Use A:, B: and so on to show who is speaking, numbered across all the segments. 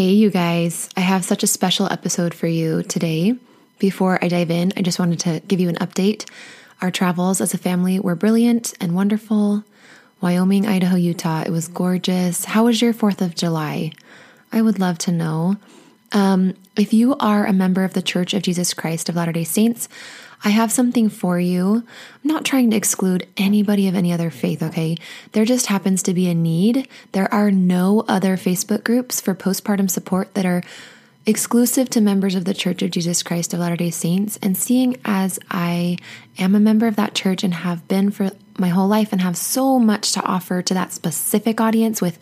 A: Hey, you guys, I have such a special episode for you today. Before I dive in, I just wanted to give you an update. Our travels as a family were brilliant and wonderful. Wyoming, Idaho, Utah, it was gorgeous. How was your 4th of July? I would love to know. Um, if you are a member of the Church of Jesus Christ of Latter day Saints, I have something for you. I'm not trying to exclude anybody of any other faith, okay? There just happens to be a need. There are no other Facebook groups for postpartum support that are exclusive to members of the Church of Jesus Christ of Latter day Saints. And seeing as I am a member of that church and have been for my whole life and have so much to offer to that specific audience with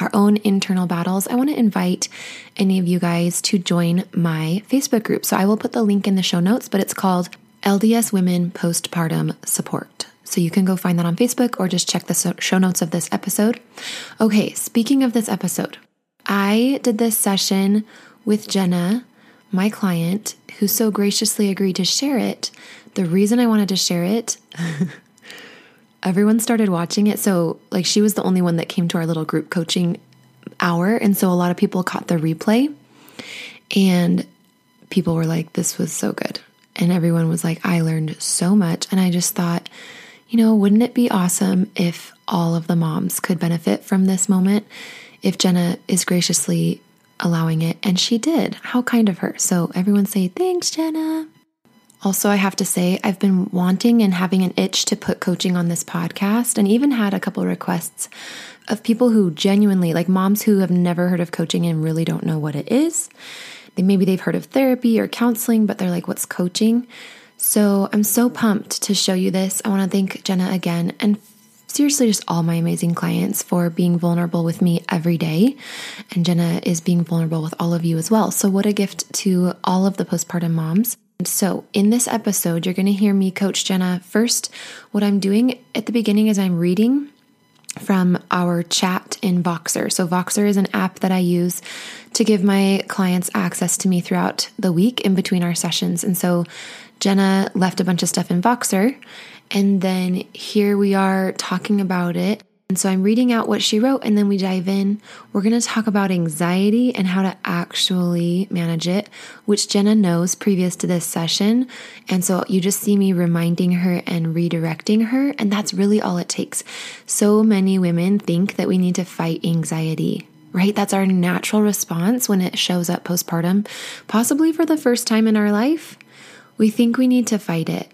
A: our own internal battles, I want to invite any of you guys to join my Facebook group. So I will put the link in the show notes, but it's called LDS Women Postpartum Support. So you can go find that on Facebook or just check the show notes of this episode. Okay, speaking of this episode, I did this session with Jenna, my client, who so graciously agreed to share it. The reason I wanted to share it, everyone started watching it. So, like, she was the only one that came to our little group coaching hour. And so a lot of people caught the replay. And people were like, this was so good. And everyone was like, I learned so much. And I just thought, you know, wouldn't it be awesome if all of the moms could benefit from this moment? If Jenna is graciously allowing it. And she did. How kind of her. So everyone say, thanks, Jenna. Also, I have to say, I've been wanting and having an itch to put coaching on this podcast and even had a couple requests of people who genuinely, like moms who have never heard of coaching and really don't know what it is they, maybe they've heard of therapy or counseling, but they're like, what's coaching? So I'm so pumped to show you this. I want to thank Jenna again and seriously just all my amazing clients for being vulnerable with me every day. And Jenna is being vulnerable with all of you as well. So, what a gift to all of the postpartum moms. So, in this episode, you're going to hear me coach Jenna. First, what I'm doing at the beginning is I'm reading from our chat in Voxer. So, Voxer is an app that I use to give my clients access to me throughout the week in between our sessions. And so, Jenna left a bunch of stuff in Voxer, and then here we are talking about it. And so I'm reading out what she wrote, and then we dive in. We're going to talk about anxiety and how to actually manage it, which Jenna knows previous to this session. And so you just see me reminding her and redirecting her, and that's really all it takes. So many women think that we need to fight anxiety. Right? That's our natural response when it shows up postpartum, possibly for the first time in our life. We think we need to fight it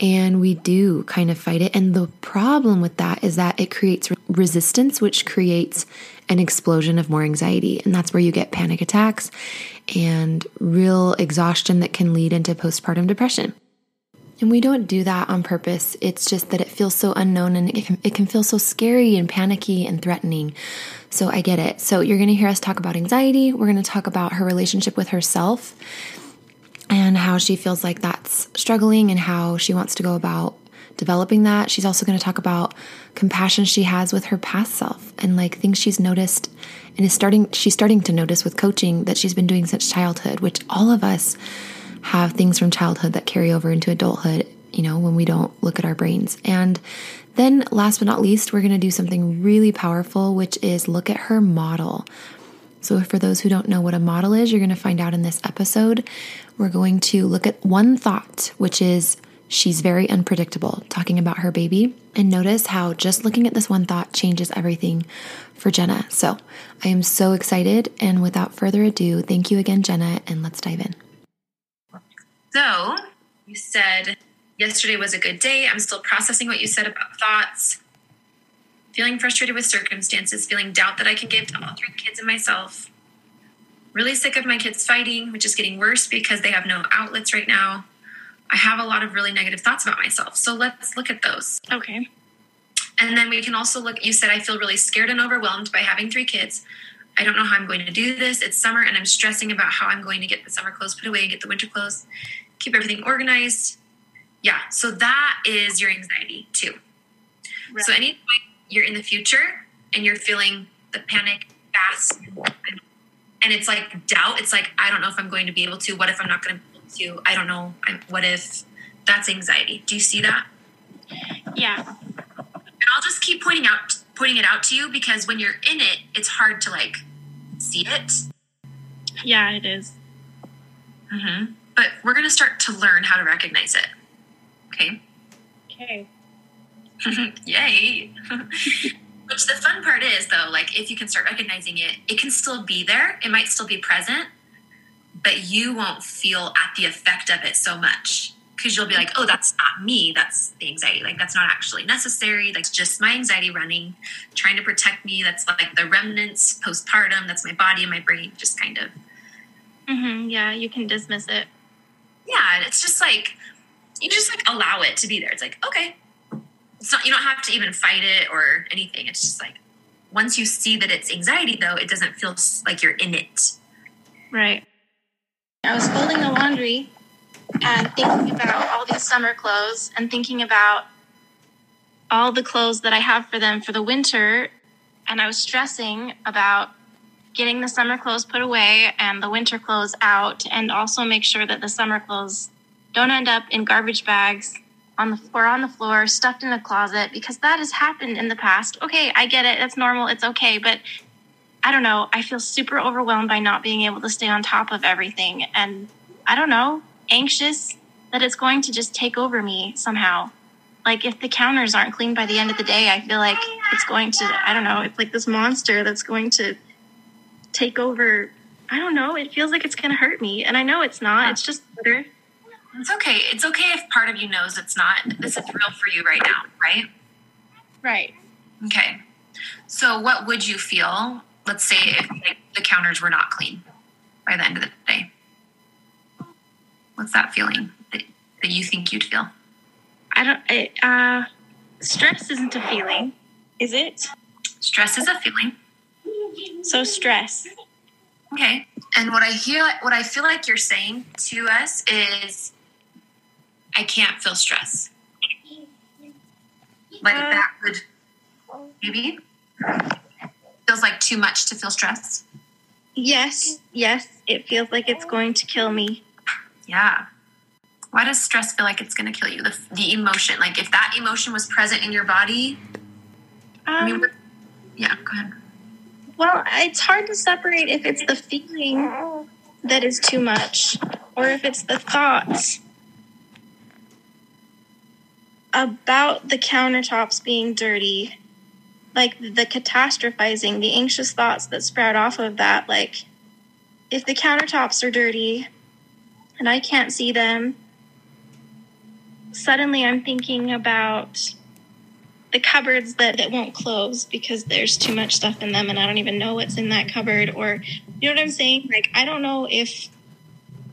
A: and we do kind of fight it. And the problem with that is that it creates resistance, which creates an explosion of more anxiety. And that's where you get panic attacks and real exhaustion that can lead into postpartum depression. And we don't do that on purpose. It's just that it feels so unknown and it can, it can feel so scary and panicky and threatening. So I get it. So you're going to hear us talk about anxiety. We're going to talk about her relationship with herself and how she feels like that's struggling and how she wants to go about developing that. She's also going to talk about compassion she has with her past self and like things she's noticed and is starting she's starting to notice with coaching that she's been doing since childhood, which all of us have things from childhood that carry over into adulthood, you know, when we don't look at our brains. And then last but not least, we're going to do something really powerful, which is look at her model. So, for those who don't know what a model is, you're going to find out in this episode. We're going to look at one thought, which is she's very unpredictable, talking about her baby. And notice how just looking at this one thought changes everything for Jenna. So, I am so excited. And without further ado, thank you again, Jenna, and let's dive in.
B: So, you said yesterday was a good day. I'm still processing what you said about thoughts feeling frustrated with circumstances, feeling doubt that I can give to all three kids and myself. Really sick of my kids fighting, which is getting worse because they have no outlets right now. I have a lot of really negative thoughts about myself. So let's look at those.
C: Okay.
B: And then we can also look, you said I feel really scared and overwhelmed by having three kids.
A: I don't know how I'm going to do this. It's summer and I'm stressing about how I'm going to get the summer clothes put away, get the winter clothes, keep everything organized. Yeah, so that is your anxiety too. Right. So anytime you're in the future and you're feeling the panic fast and it's like doubt, it's like, I don't know if I'm going to be able to. What if I'm not going to be able to? I don't know. what if that's anxiety? Do you see that?
C: Yeah.
A: And I'll just keep pointing out pointing it out to you because when you're in it, it's hard to like see it.
C: Yeah, it is.
A: Mm-hmm. But we're going to start to learn how to recognize it. Okay.
C: Okay.
A: Yay. Which the fun part is, though, like if you can start recognizing it, it can still be there. It might still be present, but you won't feel at the effect of it so much because you'll be like, oh, that's not me. That's the anxiety. Like, that's not actually necessary. That's just my anxiety running, trying to protect me. That's like the remnants postpartum. That's my body and my brain just kind of.
C: Mm-hmm. Yeah, you can dismiss it.
A: Yeah, it's just like, you just like allow it to be there. It's like, okay. It's not, you don't have to even fight it or anything. It's just like, once you see that it's anxiety, though, it doesn't feel like you're in it.
C: Right. I was folding the laundry and thinking about all these summer clothes and thinking about all the clothes that I have for them for the winter. And I was stressing about getting the summer clothes put away and the winter clothes out, and also make sure that the summer clothes don't end up in garbage bags on the or on the floor, stuffed in a closet, because that has happened in the past. Okay, I get it. That's normal. It's okay. But I don't know. I feel super overwhelmed by not being able to stay on top of everything. And I don't know anxious that it's going to just take over me somehow. Like if the counters aren't cleaned by the end of the day, I feel like it's going to, I don't know, it's like this monster that's going to take over. I don't know. It feels like it's going to hurt me. And I know it's not. It's just better.
A: It's okay. It's okay if part of you knows it's not. This is real for you right now, right?
C: Right.
A: Okay. So what would you feel, let's say if like, the counters were not clean by the end of the day? What's that feeling that, that you think you'd feel?
C: I don't. I, uh, stress isn't a feeling, is it?
A: Stress is a feeling.
C: So stress.
A: Okay. And what I hear, what I feel like you're saying to us is, I can't feel stress. Like uh, that would maybe feels like too much to feel stress.
C: Yes, yes, it feels like it's going to kill me.
A: Yeah. Why does stress feel like it's going to kill you? The, the emotion, like if that emotion was present in your body. Um, I mean, um, yeah, go ahead.
C: Well, it's hard to separate if it's the feeling that is too much or if it's the thoughts about the countertops being dirty like the catastrophizing the anxious thoughts that sprout off of that like if the countertops are dirty and I can't see them. Suddenly, I'm thinking about the cupboards that, that won't close because there's too much stuff in them and I don't even know what's in that cupboard. Or, you know what I'm saying? Like, I don't know if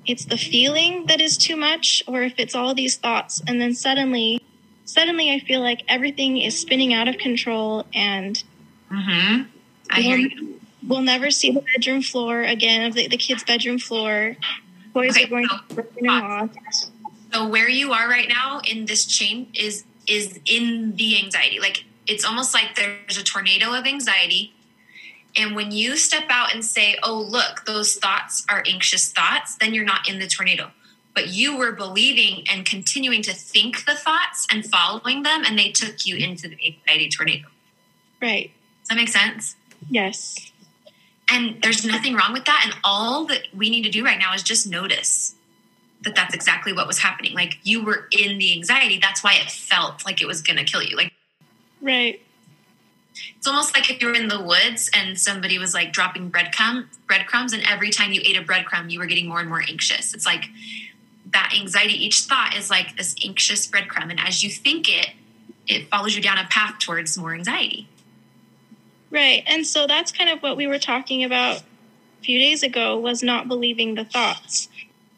C: it's the feeling that is too much or if it's all these thoughts. And then suddenly, suddenly I feel like everything is spinning out of control and.
A: Mm-hmm. I hear you.
C: We'll never see the bedroom floor again, the, the kids' bedroom floor boys okay, are going so, to
A: So where you are right now in this chain is is in the anxiety. Like it's almost like there's a tornado of anxiety. And when you step out and say, "Oh, look, those thoughts are anxious thoughts," then you're not in the tornado. But you were believing and continuing to think the thoughts and following them, and they took you into the anxiety tornado.
C: Right.
A: Does that make sense?
C: Yes.
A: And there's nothing wrong with that. And all that we need to do right now is just notice that that's exactly what was happening. Like you were in the anxiety. That's why it felt like it was going to kill you. Like,
C: right.
A: It's almost like if you were in the woods and somebody was like dropping breadcrumb, breadcrumbs, and every time you ate a breadcrumb, you were getting more and more anxious. It's like that anxiety, each thought is like this anxious breadcrumb. And as you think it, it follows you down a path towards more anxiety.
C: Right. And so that's kind of what we were talking about a few days ago was not believing the thoughts.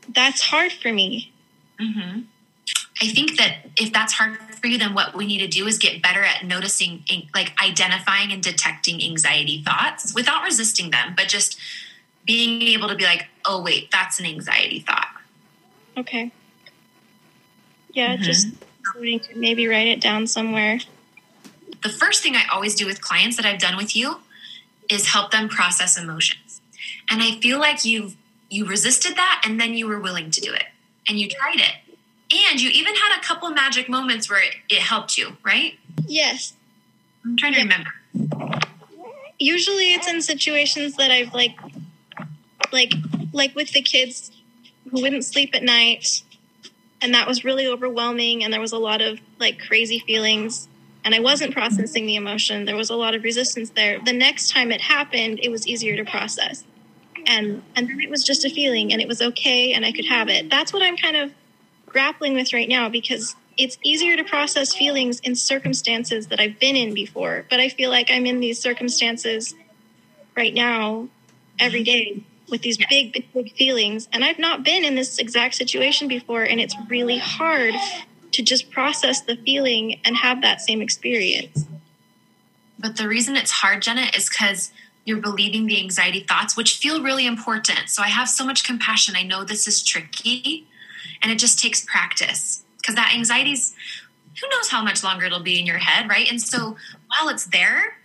C: That's hard for me.
A: Mm-hmm. I think that if that's hard for you, then what we need to do is get better at noticing, like identifying and detecting anxiety thoughts without resisting them, but just being able to be like, oh, wait, that's an anxiety thought.
C: Okay. Yeah, mm-hmm. just maybe write it down somewhere.
A: The first thing I always do with clients that I've done with you is help them process emotions. And I feel like you've you resisted that and then you were willing to do it and you tried it and you even had a couple magic moments where it, it helped you, right?
C: Yes.
A: I'm trying to remember.
C: Usually it's in situations that I've like like like with the kids who wouldn't sleep at night and that was really overwhelming and there was a lot of like crazy feelings and I wasn't processing the emotion. There was a lot of resistance there. The next time it happened, it was easier to process. And and then it was just a feeling and it was okay and I could have it. That's what I'm kind of grappling with right now because it's easier to process feelings in circumstances that I've been in before, but I feel like I'm in these circumstances right now every day with these big, big, big feelings. And I've not been in this exact situation before, and it's really hard to just process the feeling and have that same experience.
A: But the reason it's hard, Jenna, is because you're believing the anxiety thoughts, which feel really important. So I have so much compassion. I know this is tricky, and it just takes practice because that anxiety's who knows how much longer it'll be in your head, right? And so while it's there,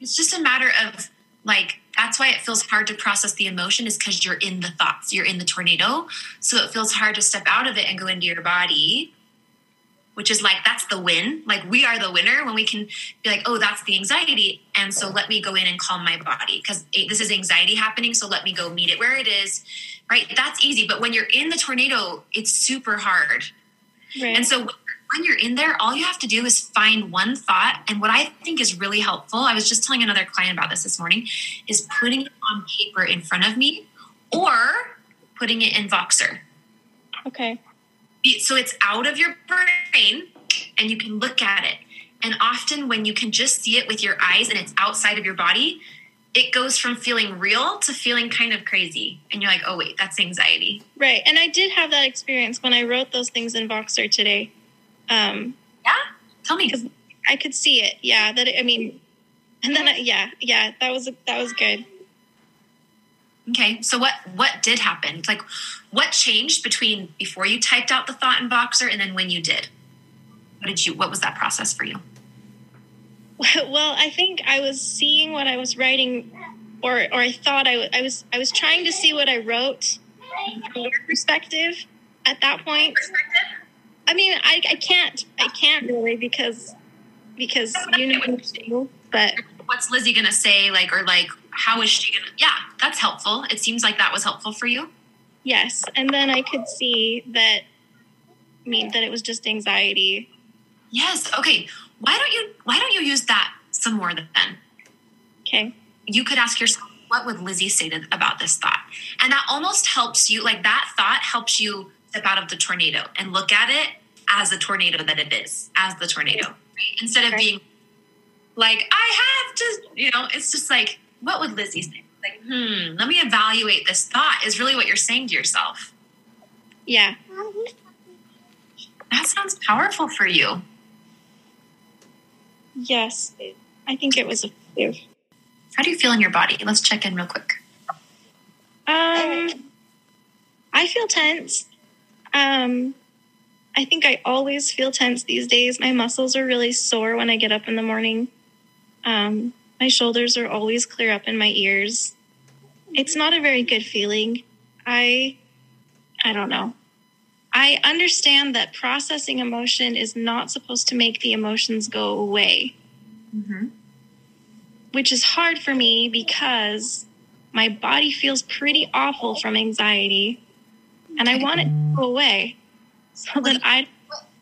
A: it's just a matter of like that's why it feels hard to process the emotion is because you're in the thoughts, you're in the tornado. So it feels hard to step out of it and go into your body, which is like that's the win. Like we are the winner when we can be like, oh, that's the anxiety. And so let me go in and calm my body because this is anxiety happening. So let me go meet it where it is right? That's easy. But when you're in the tornado, it's super hard. Right. And so when you're in there, all you have to do is find one thought. And what I think is really helpful, I was just telling another client about this this morning, is putting it on paper in front of me or putting it in Voxer.
C: Okay.
A: So it's out of your brain and you can look at it. And often when you can just see it with your eyes and it's outside of your body, it goes from feeling real to feeling kind of crazy. And you're like, oh, wait, that's anxiety.
C: Right. And I did have that experience when I wrote those things in Voxer today. Um,
A: yeah. Tell me.
C: Because I could see it. Yeah. That, I mean, and then, I, yeah, yeah, that was, that was good.
A: Okay. So what, what did happen? Like what changed between before you typed out the thought in Voxer and then when you did? What did you, what was that process for you?
C: Well, I think I was seeing what I was writing, or or I thought I, w- I was I was trying to see what I wrote from your perspective at that point. I mean, I, I can't I can't really because because you know, but
A: what's Lizzie gonna say? Like, or like, how is she gonna? Yeah, that's helpful. It seems like that was helpful for you.
C: Yes, and then I could see that. I mean, that it was just anxiety.
A: Yes. Okay why don't you why don't you use that some more then?
C: Okay.
A: You could ask yourself, what would Lizzie say to, about this thought? And that almost helps you, like that thought helps you step out of the tornado and look at it as the tornado that it is, as the tornado. Right? Instead of being like, I have to, you know, it's just like, what would Lizzie say? Like, hmm, let me evaluate this thought is really what you're saying to yourself.
C: Yeah.
A: That sounds powerful for you.
C: Yes, I think it was effective.
A: How do you feel in your body? Let's check in real quick.
C: Um, I feel tense. Um, I think I always feel tense these days. My muscles are really sore when I get up in the morning. Um, my shoulders are always clear up in my ears. It's not a very good feeling. I, I don't know. I understand that processing emotion is not supposed to make the emotions go away, mm-hmm. which is hard for me because my body feels pretty awful from anxiety and I want it to go away so that I.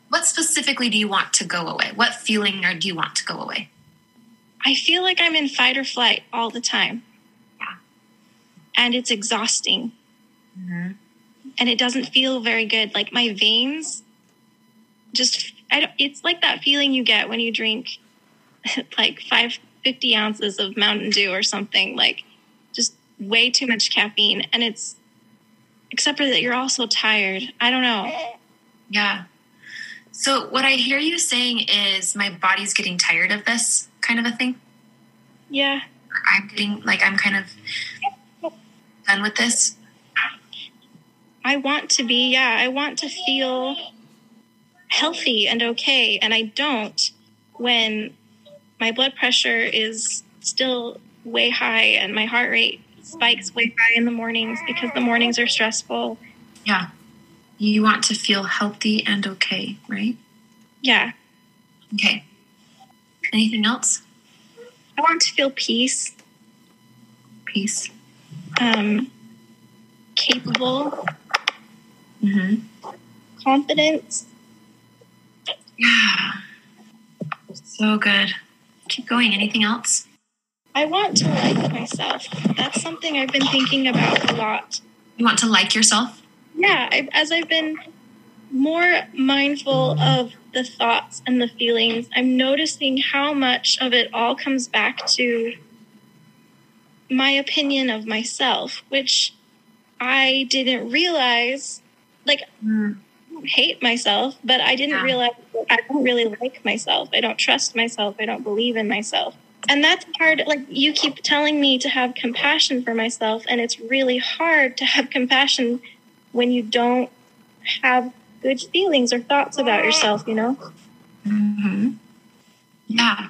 A: What specifically do you want to go away? What feeling or do you want to go away?
C: I feel like I'm in fight or flight all the time.
A: Yeah.
C: And it's exhausting. Mm-hmm and it doesn't feel very good. Like my veins just, I don't, it's like that feeling you get when you drink like five, 50 ounces of Mountain Dew or something, like just way too much caffeine. And it's, except for that you're also tired. I don't know.
A: Yeah. So, what I hear you saying is my body's getting tired of this kind of a thing.
C: Yeah.
A: I'm getting like I'm kind of done with this.
C: I want to be, yeah, I want to feel healthy and okay. And I don't when my blood pressure is still way high and my heart rate spikes way high in the mornings because the mornings are stressful.
A: Yeah. You want to feel healthy and okay, right?
C: Yeah.
A: Okay. Anything else?
C: I want to feel peace,
A: Peace.
C: um, capable,
A: Mm-hmm.
C: confidence.
A: Yeah. So good. Keep going. Anything else?
C: I want to like myself. That's something I've been thinking about a lot.
A: You want to like yourself?
C: Yeah, I, as I've been more mindful of the thoughts and the feelings, I'm noticing how much of it all comes back to my opinion of myself, which I didn't realize. Like,
A: Mm.
C: Hate myself, but I didn't
A: Yeah.
C: realize that I don't really like myself. I don't trust myself. I don't believe in myself. And that's hard. Like, you keep telling me to have compassion for myself, and it's really hard to have compassion when you don't have good feelings or thoughts about yourself, you know?
A: hmm Yeah.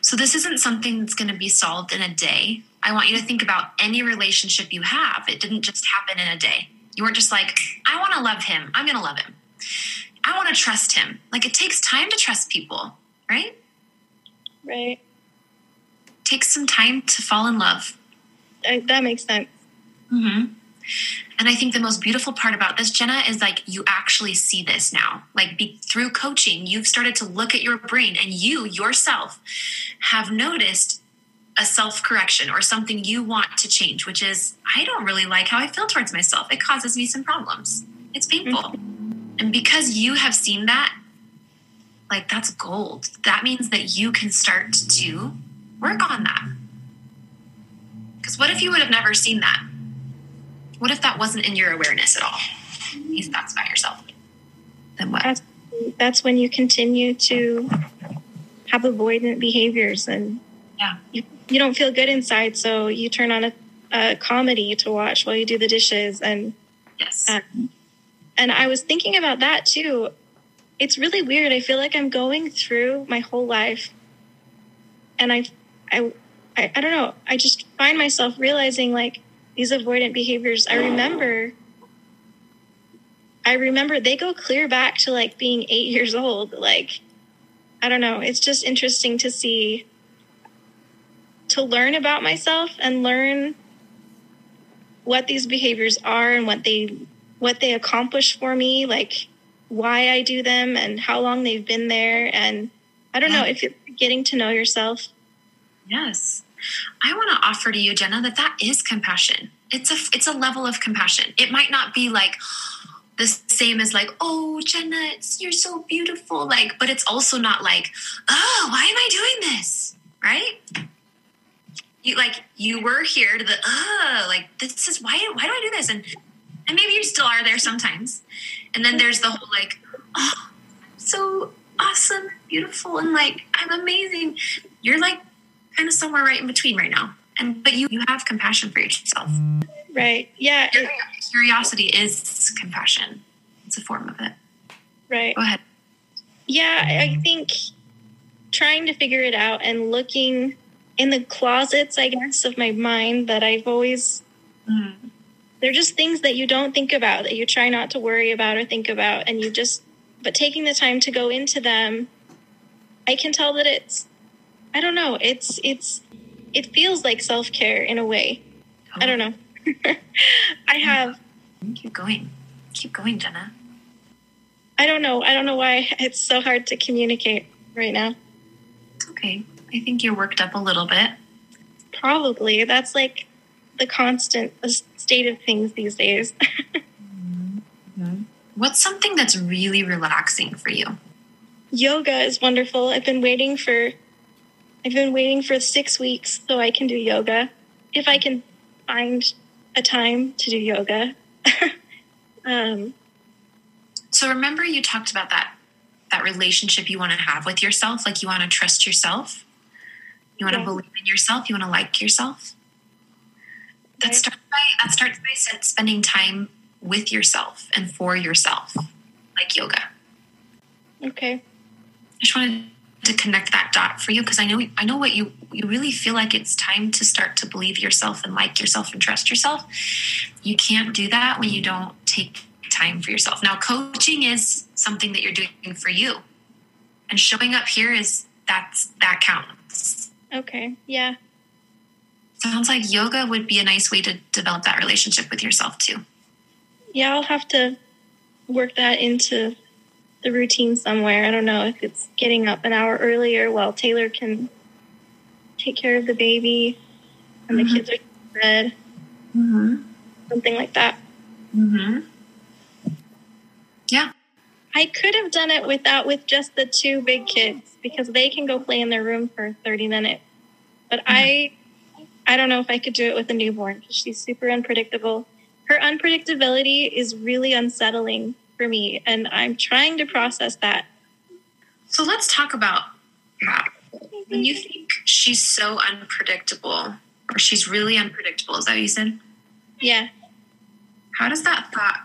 A: So this isn't something that's going to be solved in a day. I want you to think about any relationship you have. It didn't just happen in a day. You weren't just like, I want to love him. I'm going to love him. I want to trust him. Like it takes time to trust people, right?
C: Right.
A: Takes some time to fall in love.
C: I, that makes sense.
A: Mm-hmm. And I think the most beautiful part about this, Jenna, is like you actually see this now. Like be, through coaching, you've started to look at your brain and you yourself have noticed a self correction or something you want to change, which is I don't really like how I feel towards myself. It causes me some problems. It's painful. And because you have seen that, like that's gold. That means that you can start to work on that. Because what if you would have never seen that? What if that wasn't in your awareness at all? These thoughts about yourself. Then what?
C: That's, that's when you continue to have avoidant behaviors and
A: Yeah.
C: you, you don't feel good inside. So you turn on a, a comedy to watch while you do the dishes. And,
A: Yes.
C: um, and I was thinking about that too. It's really weird. I feel like I'm going through my whole life and I, I, I, I don't know. I just find myself realizing like these avoidant behaviors. I remember, I remember they go clear back to like being eight years old. Like, I don't know. It's just interesting to see, to learn about myself and learn what these behaviors are and what they, what they accomplish for me. Like, why I do them and how long they've been there. And I don't know if you're getting to know yourself.
A: Yes. I want to offer to you, Jenna, that that is compassion. It's a it's a level of compassion. It might not be like the same as like, oh, Jenna, you're so beautiful. Like, but it's also not like, oh, why am I doing this? Right? You like you were here to the oh, like this is why why do I do this? And and maybe you still are there sometimes. And then there's the whole like, oh, so awesome, beautiful, and like I'm amazing. You're like kind of somewhere right in between right now. And but you you have compassion for yourself.
C: Right. Yeah. It-
A: curiosity is compassion. It's a form of it.
C: right.
A: Go ahead.
C: Yeah, I I think trying to figure it out and looking in the closets, I guess, of my mind that I've always,
A: Mm.
C: they're just things that you don't think about, that you try not to worry about or think about. And you just, but taking the time to go into them, I can tell that it's, I don't know, it's, it's, it feels like self care in a way. I don't know. I have,
A: Keep going. Keep going, Jenna.
C: I don't know. I don't know why it's so hard to communicate right now.
A: It's okay. I think you're worked up a little bit.
C: Probably. That's like the constant state of things these days. Mm-hmm.
A: What's something that's really relaxing for you?
C: yoga is wonderful. I've been waiting for I've been waiting for 6 weeks so I can do yoga. If I can find a time to do yoga. um
A: So remember you talked about that that relationship you want to have with yourself. Like you want to trust yourself. You want
C: Yeah.
A: to believe in yourself. You want to like yourself. That
C: Right.
A: starts by that starts by spending time with yourself and for yourself, like yoga.
C: Okay.
A: I just wanted to connect that dot for you because I know I know what you you really feel like it's time to start to believe yourself and like yourself and trust yourself. You can't do that when you don't take time for yourself. Now coaching is something that you're doing for you. And showing up here is that's that counts.
C: Okay. Yeah.
A: Sounds like yoga would be a nice way to develop that relationship with yourself too.
C: Yeah, I'll have to work that into the routine somewhere. I don't know if it's getting up an hour earlier while Taylor can take care of the baby and the
A: Mhm.
C: kids are in bed,
A: Mm-hmm.
C: something like that.
A: Mm-hmm. Yeah.
C: I could have done it without with just the two big kids because they can go play in their room for 30 minutes. But I I don't know if I could do it with a newborn because she's super unpredictable. Her unpredictability is really unsettling for me and I'm trying to process that.
A: So let's talk about that. When you think she's so unpredictable, or she's really unpredictable, is that what you said?
C: Yeah.
A: How does that thought,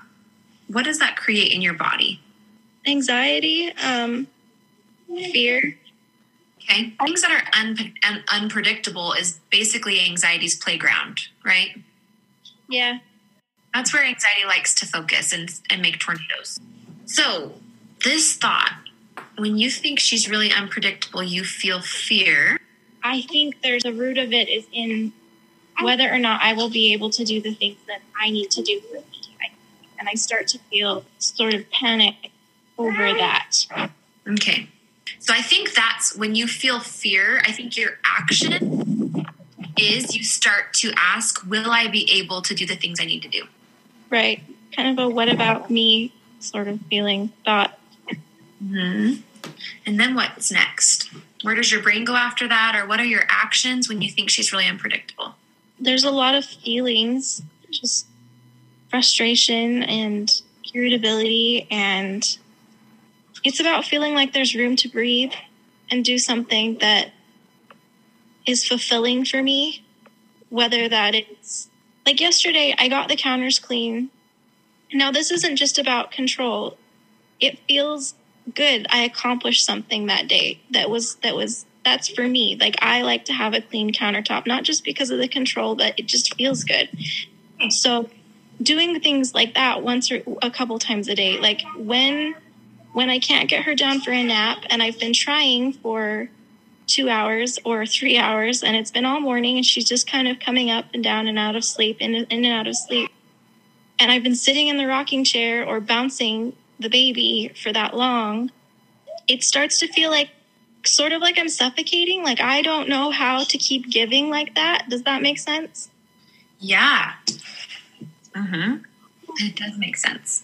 A: what does that create in your body?
C: Anxiety, um fear.
A: Okay. Things that are un- un- unpredictable is basically anxiety's playground, right?
C: Yeah.
A: That's where anxiety likes to focus and, and make tornadoes. So, this thought, when you think she's really unpredictable, you feel fear.
C: I think there's a root of it is in whether or not I will be able to do the things that I need to do for me. And I start to feel sort of panic over that.
A: Okay. So I think that's when you feel fear, I think your action is you start to ask, will I be able to do the things I need to do?
C: Right. Kind of a what about me sort of feeling thought.
A: hmm And then what's next? Where does your brain go after that? Or what are your actions when you think she's really unpredictable?
C: There's a lot of feelings, just frustration and irritability and it's about feeling like there's room to breathe and do something that is fulfilling for me whether that is like yesterday i got the counters clean. Now this isn't just about control. It feels good. I accomplished something that day that was that was that's for me. Like i like to have a clean countertop not just because of the control but it just feels good. So doing things like that once or a couple times a day like when when i can't get her down for a nap and i've been trying for two hours or three hours and it's been all morning and she's just kind of coming up and down and out of sleep in, in and out of sleep and i've been sitting in the rocking chair or bouncing the baby for that long it starts to feel like sort of like i'm suffocating like i don't know how to keep giving like that does that make sense
A: Yeah. Mm-hmm. It does make sense.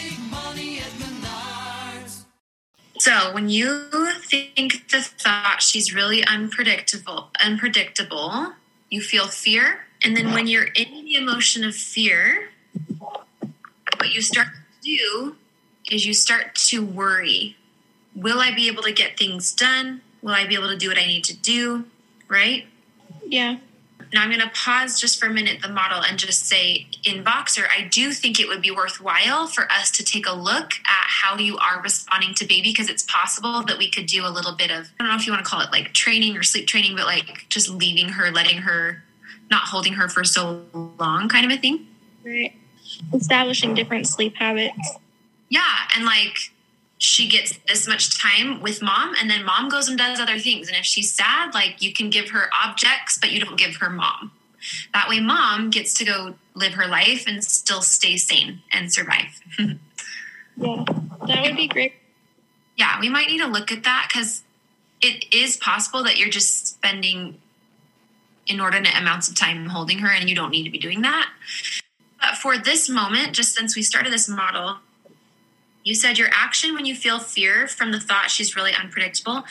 A: So when you think the thought she's really unpredictable, unpredictable, you feel fear. And then when you're in the emotion of fear, what you start to do is you start to worry. Will I be able to get things done? Will I be able to do what I need to do? Right?
C: yeah
A: Now I'm going to pause just for a minute the model and just say in Voxer, I do think it would be worthwhile for us to take a look at how you are responding to baby because it's possible that we could do a little bit of, I don't know if you want to call it like training or sleep training, but like just leaving her, letting her, not holding her for so long kind of a thing.
C: right establishing different sleep habits
A: Yeah. And like she gets this much time with mom and then mom goes and does other things. And if she's sad, like you can give her objects, but you don't give her mom. That way, mom gets to go live her life and still stay sane and survive.
C: yeah that would be great
A: yeah, we might need to look at that because it is possible that you're just spending inordinate amounts of time holding her and you don't need to be doing that. But for this moment, just since we started this model, you said your action when you feel fear from the thought she's really unpredictable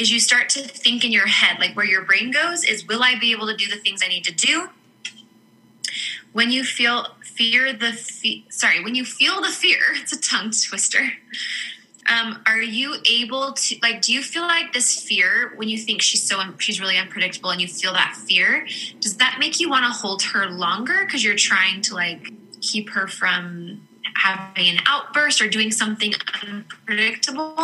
A: is you start to think in your head, like where your brain goes is, will I be able to do the things I need to do? When you feel fear, the fe- sorry, when you feel the fear, it's a tongue twister. Um, are you able to like? Do you feel like this fear when you think she's so she's really unpredictable and you feel that fear? Does that make you want to hold her longer because you're trying to like keep her from having an outburst or doing something unpredictable?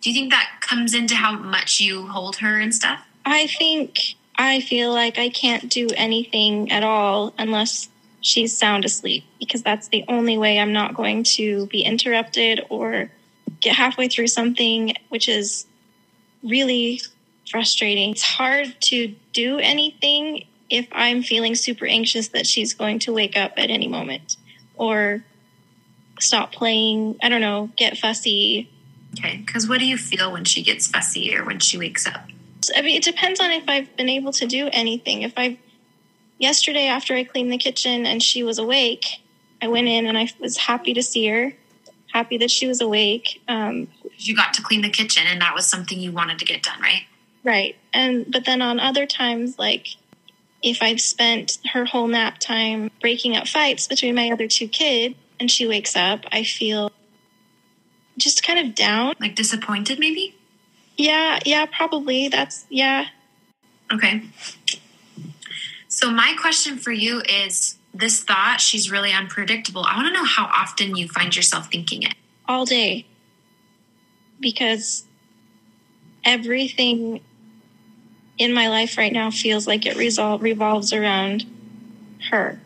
A: Do you think that comes into how much you hold her and stuff?
C: I think I feel like I can't do anything at all unless she's sound asleep because that's the only way I'm not going to be interrupted or get halfway through something, which is really frustrating. It's hard to do anything if I'm feeling super anxious that she's going to wake up at any moment or stop playing. I don't know, get fussy.
A: Okay, because what do you feel when she gets fussy or when she wakes up?
C: I mean, it depends on if I've been able to do anything. If I've yesterday after I cleaned the kitchen and she was awake, I went in and I was happy to see her, happy that she was awake. Um,
A: You got to clean the kitchen and that was something you wanted to get done, right?
C: right. And but then on other times, like if I've spent her whole nap time breaking up fights between my other two kids and she wakes up, I feel just kind of down.
A: Like disappointed, maybe?
C: Yeah, yeah, probably. That's yeah.
A: Okay. So, my question for you is this thought, she's really unpredictable. I want to know how often you find yourself thinking it.
C: all day because everything in my life right now feels like it resol- revolves around her.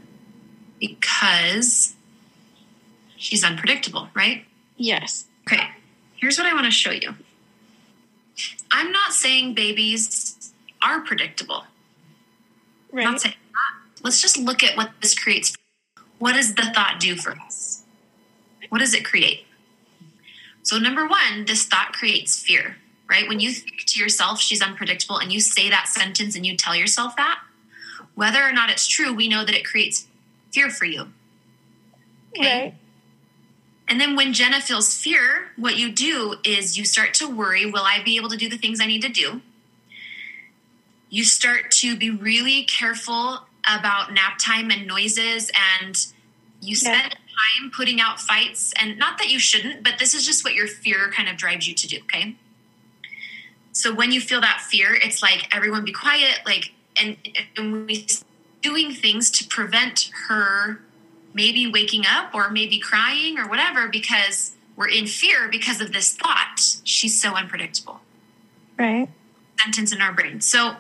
A: because she's unpredictable, right?
C: Yes.
A: Okay, here's what I want to show you. I'm not saying babies are predictable. I'm
C: Right.
A: not saying that. Let's just look at what this creates. What does the thought do for us? What does it create? So, number one, this thought creates fear, right? When you think to yourself, she's unpredictable, and you say that sentence and you tell yourself that, whether or not it's true, we know that it creates fear for you.
C: Right.
A: And then when Jenna feels fear, what you do is you start to worry will I be able to do the things I need to do? You start to be really careful about nap time and noises, and you
C: Yeah.
A: spend time putting out fights. And not that you shouldn't, but this is just what your fear kind of drives you to do, okay? So when you feel that fear, it's like everyone be quiet, like, and, and we doing things to prevent her maybe waking up or maybe crying or whatever because we're in fear because of this thought. She's so unpredictable.
C: Right.
A: Sentence in our brain. So,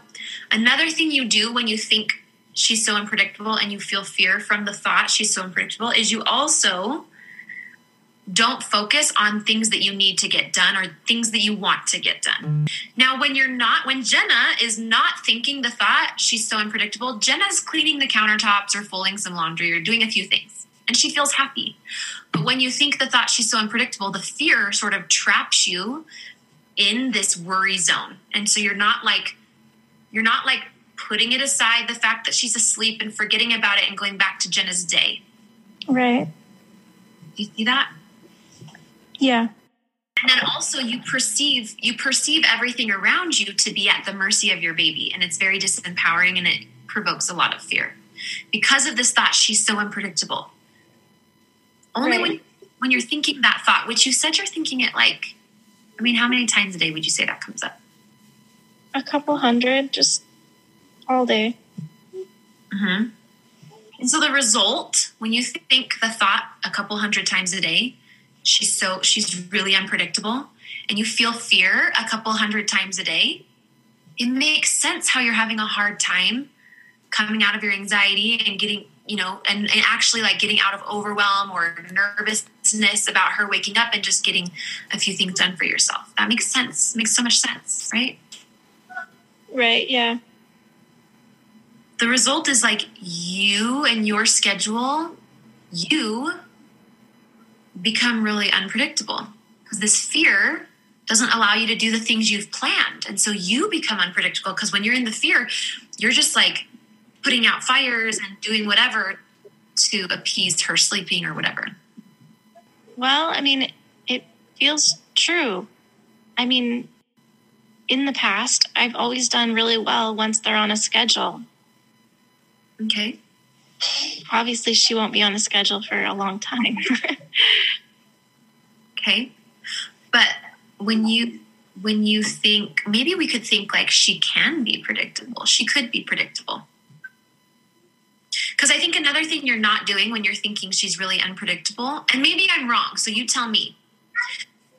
A: another thing you do when you think she's so unpredictable and you feel fear from the thought she's so unpredictable is you also don't focus on things that you need to get done or things that you want to get done. Now, when you're not, when Jenna is not thinking the thought she's so unpredictable, Jenna's cleaning the countertops or folding some laundry or doing a few things and she feels happy. But when you think the thought she's so unpredictable, the fear sort of traps you in this worry zone. And so you're not like, you're not like putting it aside the fact that she's asleep and forgetting about it and going back to Jenna's day.
C: Right.
A: Do you see that?
C: Yeah.
A: and then also you perceive you perceive everything around you to be at the mercy of your baby and it's very disempowering and it provokes a lot of fear because of this thought she's so unpredictable only
C: Right.
A: when when you're thinking that thought which you said you're thinking it like i mean how many times a day would you say that comes up
C: A couple hundred just all day.
A: mm-hmm. and so the result when you think the thought a couple hundred times a day she's so she's really unpredictable and you feel fear a couple hundred times a day it makes sense how you're having a hard time coming out of your anxiety and getting you know and, and actually like getting out of overwhelm or nervousness about her waking up and just getting a few things done for yourself that makes sense makes so much sense right
C: Right. Yeah.
A: the result is like you and your schedule you become really unpredictable because this fear doesn't allow you to do the things you've planned. And so you become unpredictable because when you're in the fear, you're just like putting out fires and doing whatever to appease her sleeping or whatever.
C: Well, I mean, it feels true. I mean, in the past, I've always done really well once they're on a schedule.
A: Okay.
C: Obviously, she won't be on a schedule for a long time.
A: Okay. But when you when you think maybe we could think like she can be predictable. She could be predictable. Because I think another thing you're not doing when you're thinking she's really unpredictable, and maybe I'm wrong, so you tell me.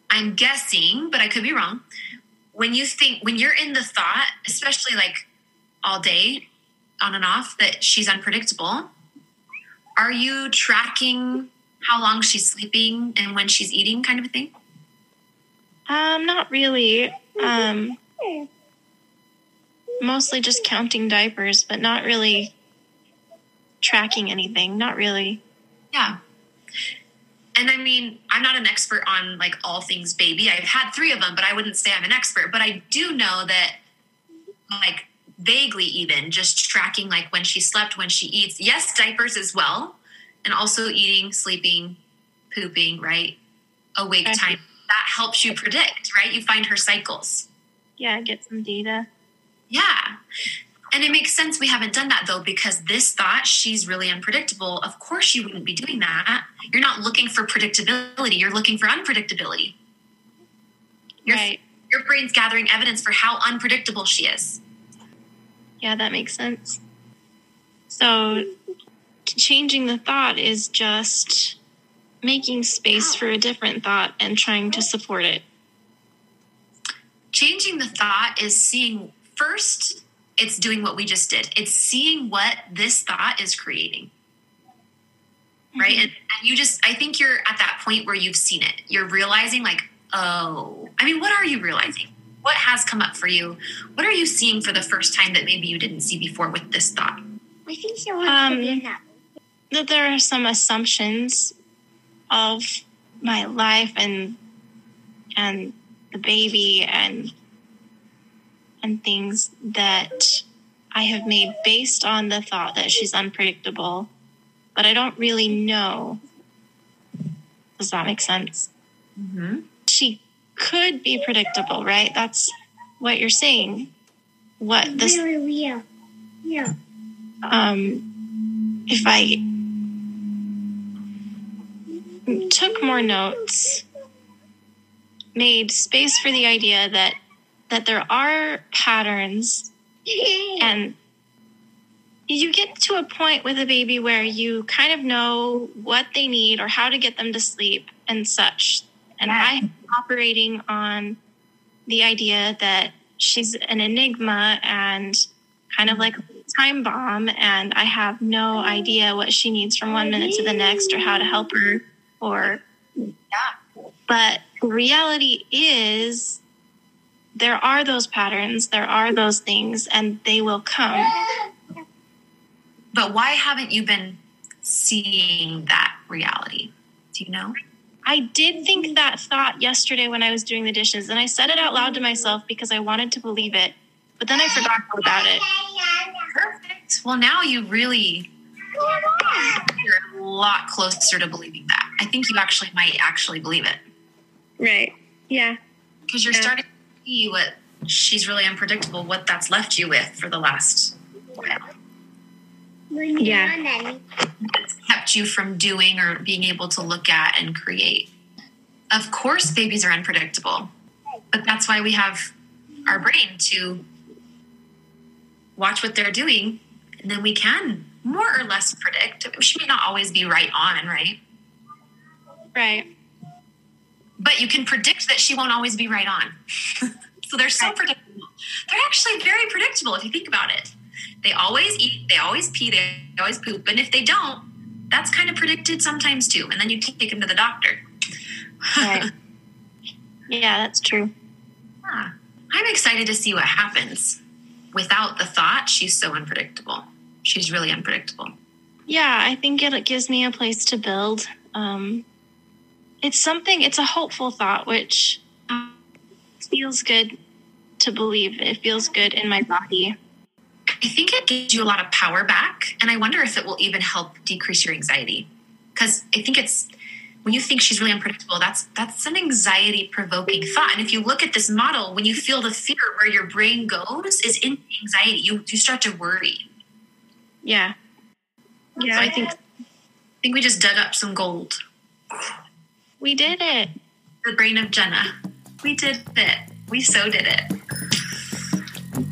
A: I'm guessing, but I could be wrong. When you think, when you're in the thought, especially like all day, on and off, that she's unpredictable, are you tracking how long she's sleeping and when she's eating, kind of a thing?
C: um, not really. Um, mostly just counting diapers, but not really tracking anything. Not really.
A: Yeah. And I mean, I'm not an expert on like all things baby. I've had three of them, but I wouldn't say I'm an expert. But I do know that, like, vaguely, even just tracking like when she slept, when she eats. Yes, diapers as well. And also eating, sleeping, pooping, right? Awake
C: Okay.
A: time. That helps you predict, right? You find her cycles.
C: Yeah, get some data.
A: Yeah. And it makes sense we haven't done that though, because this thought, she's really unpredictable. Of course, you wouldn't be doing that. You're not looking for predictability, you're looking for unpredictability. Your,
C: Right.
A: your brain's gathering evidence for how unpredictable she is.
C: Yeah, that makes sense. So, changing the thought is just making space for a different thought and trying to support it.
A: Changing the thought is seeing first, it's doing what we just did. It's seeing what this thought is creating. Mm-hmm. Right. And, and you just, I think you're at that point where you've seen it. You're realizing, like, oh, I mean, what are you realizing? What has come up for you? What are you seeing for the first time that maybe you didn't see before with this thought?
D: I think she wants
C: Um,
D: to be that.
C: That there are some assumptions of my life and and the baby and and things that I have made based on the thought that she's unpredictable, but I don't really know. Does that make sense?
A: Mm-hmm.
C: Could be predictable, right? That's what you're saying. What this
D: Really real. Yeah.
C: um, if I took more notes, made space for the idea that that there are patterns, and you get to a point with a baby where you kind of know what they need or how to get them to sleep and such. And I'm operating on the idea that she's an enigma and kind of like a time bomb and I have no idea what she needs from one minute to the next or how to help her or yeah. but reality is there are those patterns, there are those things and they will come.
A: But why haven't you been seeing that reality? Do you know?
C: I did think that thought yesterday when I was doing the dishes and I said it out loud to myself because I wanted to believe it, but then I forgot all about it.
A: Perfect. Well, now you really you're a lot closer to believing that. I think you actually might actually believe it
C: Right. Yeah.
A: because you're
C: Yeah.
A: starting to see what she's really unpredictable. What that's left you with for the last while.
C: Yeah.
A: It's kept you from doing or being able to look at and create. Of course, babies are unpredictable, but that's why we have our brain to watch what they're doing, and then we can more or less predict. She may not always be right on, right?
C: Right.
A: But you can predict that she won't always be right on. so they're so predictable. They're actually very predictable if you think about it. They always eat, they always pee, they always poop. And if they don't, that's kind of predicted sometimes too. And then you take him to the doctor.
C: Right. yeah, that's true.
A: Yeah. I'm excited to see what happens without the thought. She's so unpredictable. She's really unpredictable.
C: Yeah, I think it gives me a place to build. Um, it's something, it's a hopeful thought, which feels good to believe. It feels good in my body.
A: I think it gives you a lot of power back. And I wonder if it will even help decrease your anxiety. Because I think it's when you think she's really unpredictable, that's that's an anxiety provoking thought. And if you look at this model, when you feel the fear where your brain goes is in anxiety. You you start to worry.
C: Yeah. Yeah,
A: So
C: I think
A: I think we just dug up some gold.
C: we did it.
A: The brain of Jenna. We did it. We so did it.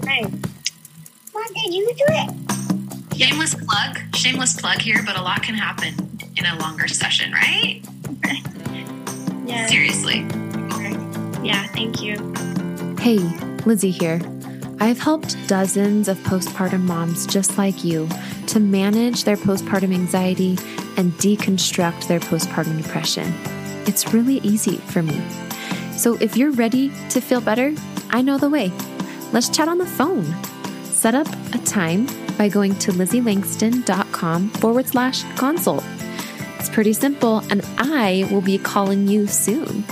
C: Right.
D: Mom, did you do it?
A: Shameless plug. Shameless plug here, but a lot can happen in a longer session, right?
C: Yeah.
A: Seriously.
C: Yeah, thank you.
E: Hey, Lizzie here. I've helped dozens of postpartum moms just like you to manage their postpartum anxiety and deconstruct their postpartum depression. It's really easy for me. So if you're ready to feel better, I know the way. Let's chat on the phone. Set up a time by going to lizzielangston.com forward slash consult. It's pretty simple, and I will be calling you soon.